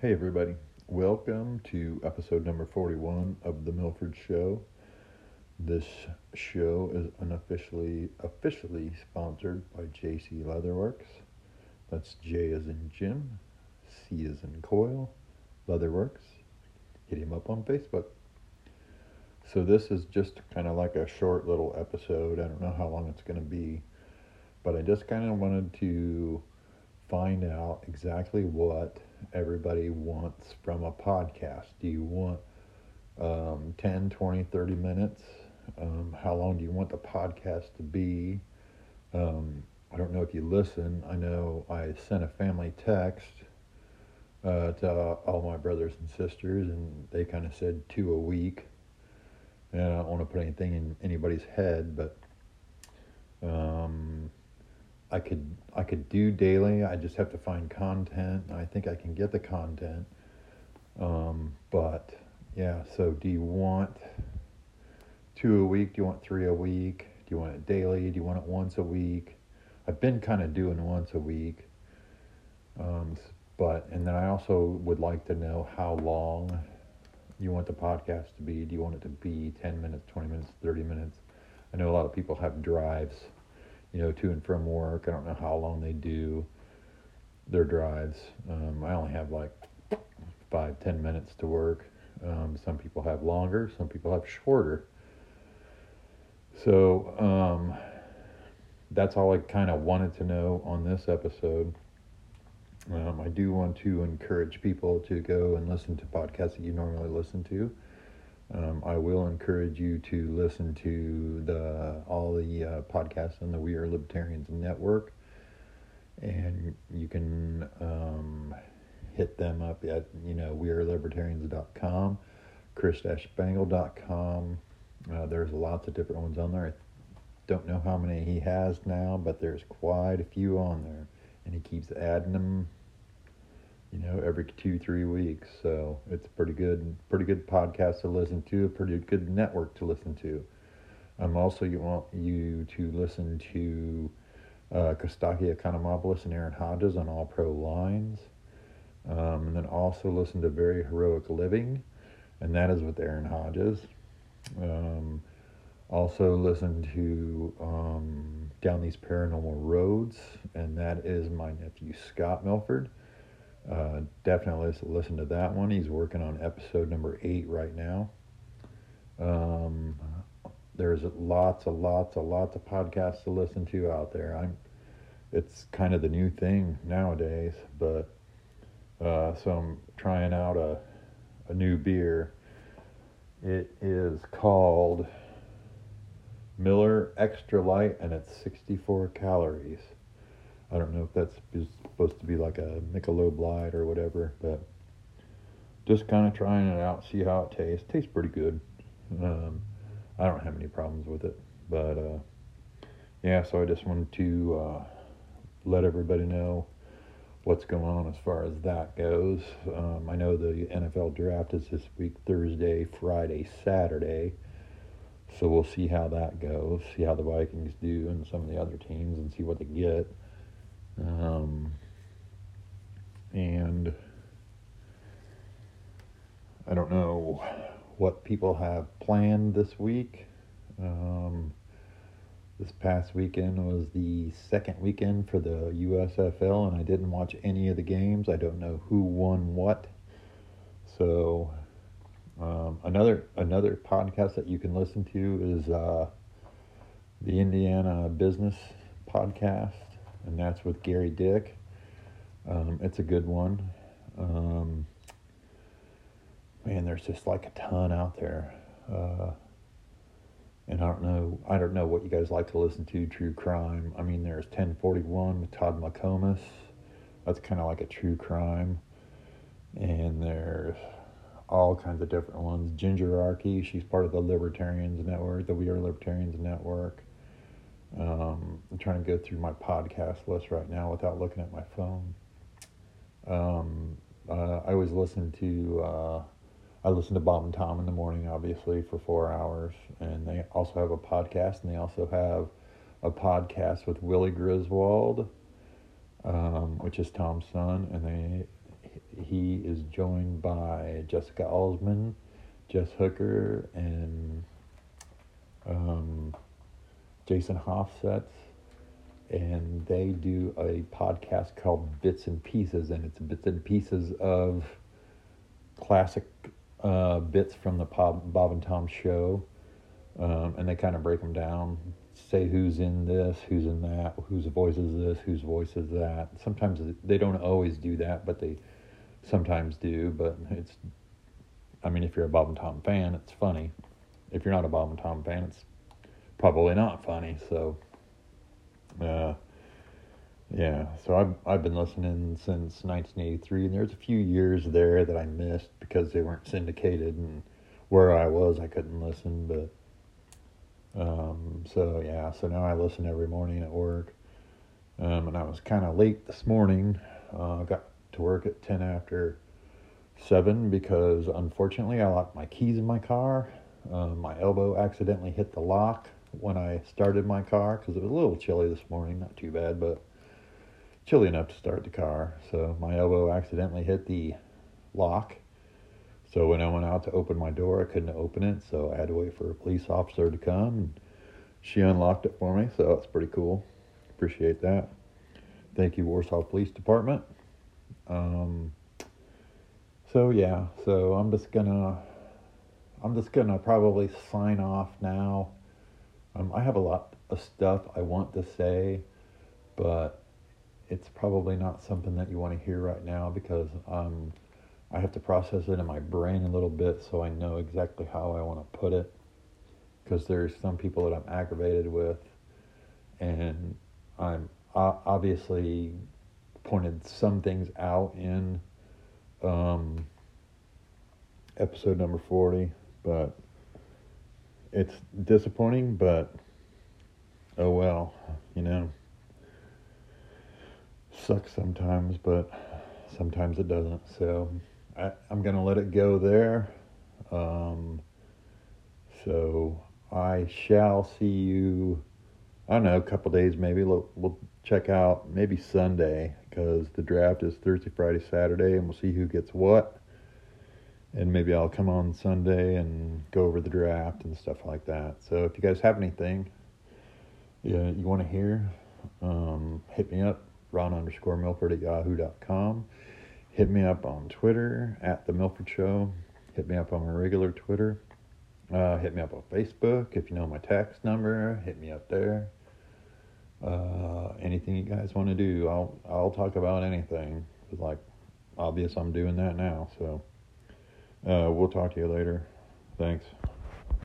Hey, everybody. Welcome to episode number 41 of The Milford Show. This show is unofficially officially sponsored by JC Leatherworks. That's J as in Jim, C as in Coil, Leatherworks. Hit him up on Facebook. So this is just kind of like a short little episode. I don't know how long it's going to be, but I just kind of wanted to find out exactly what everybody wants from a podcast. Do you want um, 10, 20, 30 minutes? Um, how long do you want the podcast to be? Um, I don't know if you listen. I know I sent a family text uh, to all my brothers and sisters, and they kind of said two a week. And I don't want to put anything in anybody's head, but um, I could I could do daily. I just have to find content. I think I can get the content. Um, but yeah, so do you want two a week? Do you want three a week? Do you want it daily? Do you want it once a week? I've been kind of doing once a week. Um, but and then I also would like to know how long you want the podcast to be. Do you want it to be 10 minutes, 20 minutes, 30 minutes? I know a lot of people have drives you know, to and from work. I don't know how long they do their drives. Um, I only have like five, ten minutes to work. Um, some people have longer, some people have shorter. So um, that's all I kind of wanted to know on this episode. Um, I do want to encourage people to go and listen to podcasts that you normally listen to. Um, I will encourage you to listen to the all the uh, podcasts on the We Are Libertarians Network, and you can um, hit them up at you know wearelibertarians.com, chrisspangle.com. Uh, there's lots of different ones on there. I don't know how many he has now, but there's quite a few on there, and he keeps adding them you know, every two, three weeks. So it's pretty good, pretty good podcast to listen to, a pretty good network to listen to. Um, also, you want you to listen to uh, Kostaki Economopoulos and Aaron Hodges on All Pro Lines. Um, and then also listen to Very Heroic Living, and that is with Aaron Hodges. Um, also listen to um, Down These Paranormal Roads, and that is my nephew Scott Milford. Uh, definitely listen to that one. He's working on episode number eight right now. Um, there's lots of lots of lots of podcasts to listen to out there. I'm, it's kind of the new thing nowadays, but uh, so I'm trying out a a new beer. It is called Miller Extra Light, and it's 64 calories. I don't know if that's supposed to be like a Michelob Light or whatever, but just kind of trying it out, see how it tastes. Tastes pretty good. Um, I don't have any problems with it, but uh, yeah. So I just wanted to uh, let everybody know what's going on as far as that goes. Um, I know the NFL draft is this week, Thursday, Friday, Saturday. So we'll see how that goes, see how the Vikings do and some of the other teams, and see what they get. Um, and I don't know what people have planned this week. Um, this past weekend was the second weekend for the USFL, and I didn't watch any of the games. I don't know who won what. So, um, another another podcast that you can listen to is uh, the Indiana Business Podcast and that's with Gary Dick. Um, it's a good one. Um, man, there's just like a ton out there. Uh, and I don't know, I don't know what you guys like to listen to. True crime. I mean, there's 1041 with Todd McComas. That's kind of like a true crime. And there's all kinds of different ones. Ginger Archie, she's part of the Libertarians Network, the We Are Libertarians Network. Um, I'm trying to go through my podcast list right now without looking at my phone. Um, uh, I always listen to uh, I listen to Bob and Tom in the morning, obviously for four hours, and they also have a podcast, and they also have a podcast with Willie Griswold, um, which is Tom's son, and they he is joined by Jessica Alsman, Jess Hooker, and um, Jason Hofsetz. And they do a podcast called Bits and Pieces, and it's bits and pieces of classic uh, bits from the Bob, Bob and Tom show. Um, and they kind of break them down, say who's in this, who's in that, whose voice is this, whose voice is that. Sometimes they don't always do that, but they sometimes do. But it's, I mean, if you're a Bob and Tom fan, it's funny. If you're not a Bob and Tom fan, it's probably not funny. So, uh, yeah. So I've I've been listening since 1983, and there's a few years there that I missed because they weren't syndicated, and where I was, I couldn't listen. But um, so yeah, so now I listen every morning at work. Um, and I was kind of late this morning. Uh, got to work at 10 after 7 because unfortunately I locked my keys in my car. Uh, my elbow accidentally hit the lock when I started my car because it was a little chilly this morning. Not too bad, but chilly enough to start the car. So my elbow accidentally hit the lock so when I went out to open my door, I couldn't open it, so I had to wait for a police officer to come. And she unlocked it for me, so that's pretty cool. Appreciate that. Thank you, Warsaw Police Department. Um, so yeah, so I'm just gonna, I'm just gonna probably sign off now. Um, I have a lot of stuff I want to say, but it's probably not something that you want to hear right now because I'm I have to process it in my brain a little bit so I know exactly how I want to put it. Because there's some people that I'm aggravated with, and I'm obviously pointed some things out in um, episode number 40, but it's disappointing, but oh well, you know. Sucks sometimes, but sometimes it doesn't. So I, am going to let it go there. Um, so I shall see you, I don't know, a couple days maybe. We'll, we'll check out maybe Sunday because the draft is Thursday, Friday, Saturday, and we'll see who gets what. And maybe I'll come on Sunday and go over the draft and stuff like that. So if you guys have anything yeah, you want to hear, um, hit me up, ron underscore milford at yahoo.com. Hit me up on Twitter at The Milford Show. Hit me up on my regular Twitter. Uh, hit me up on Facebook. If you know my text number, hit me up there. Uh, anything you guys want to do, I'll I'll talk about anything. It's like obvious I'm doing that now. So uh, we'll talk to you later. Thanks.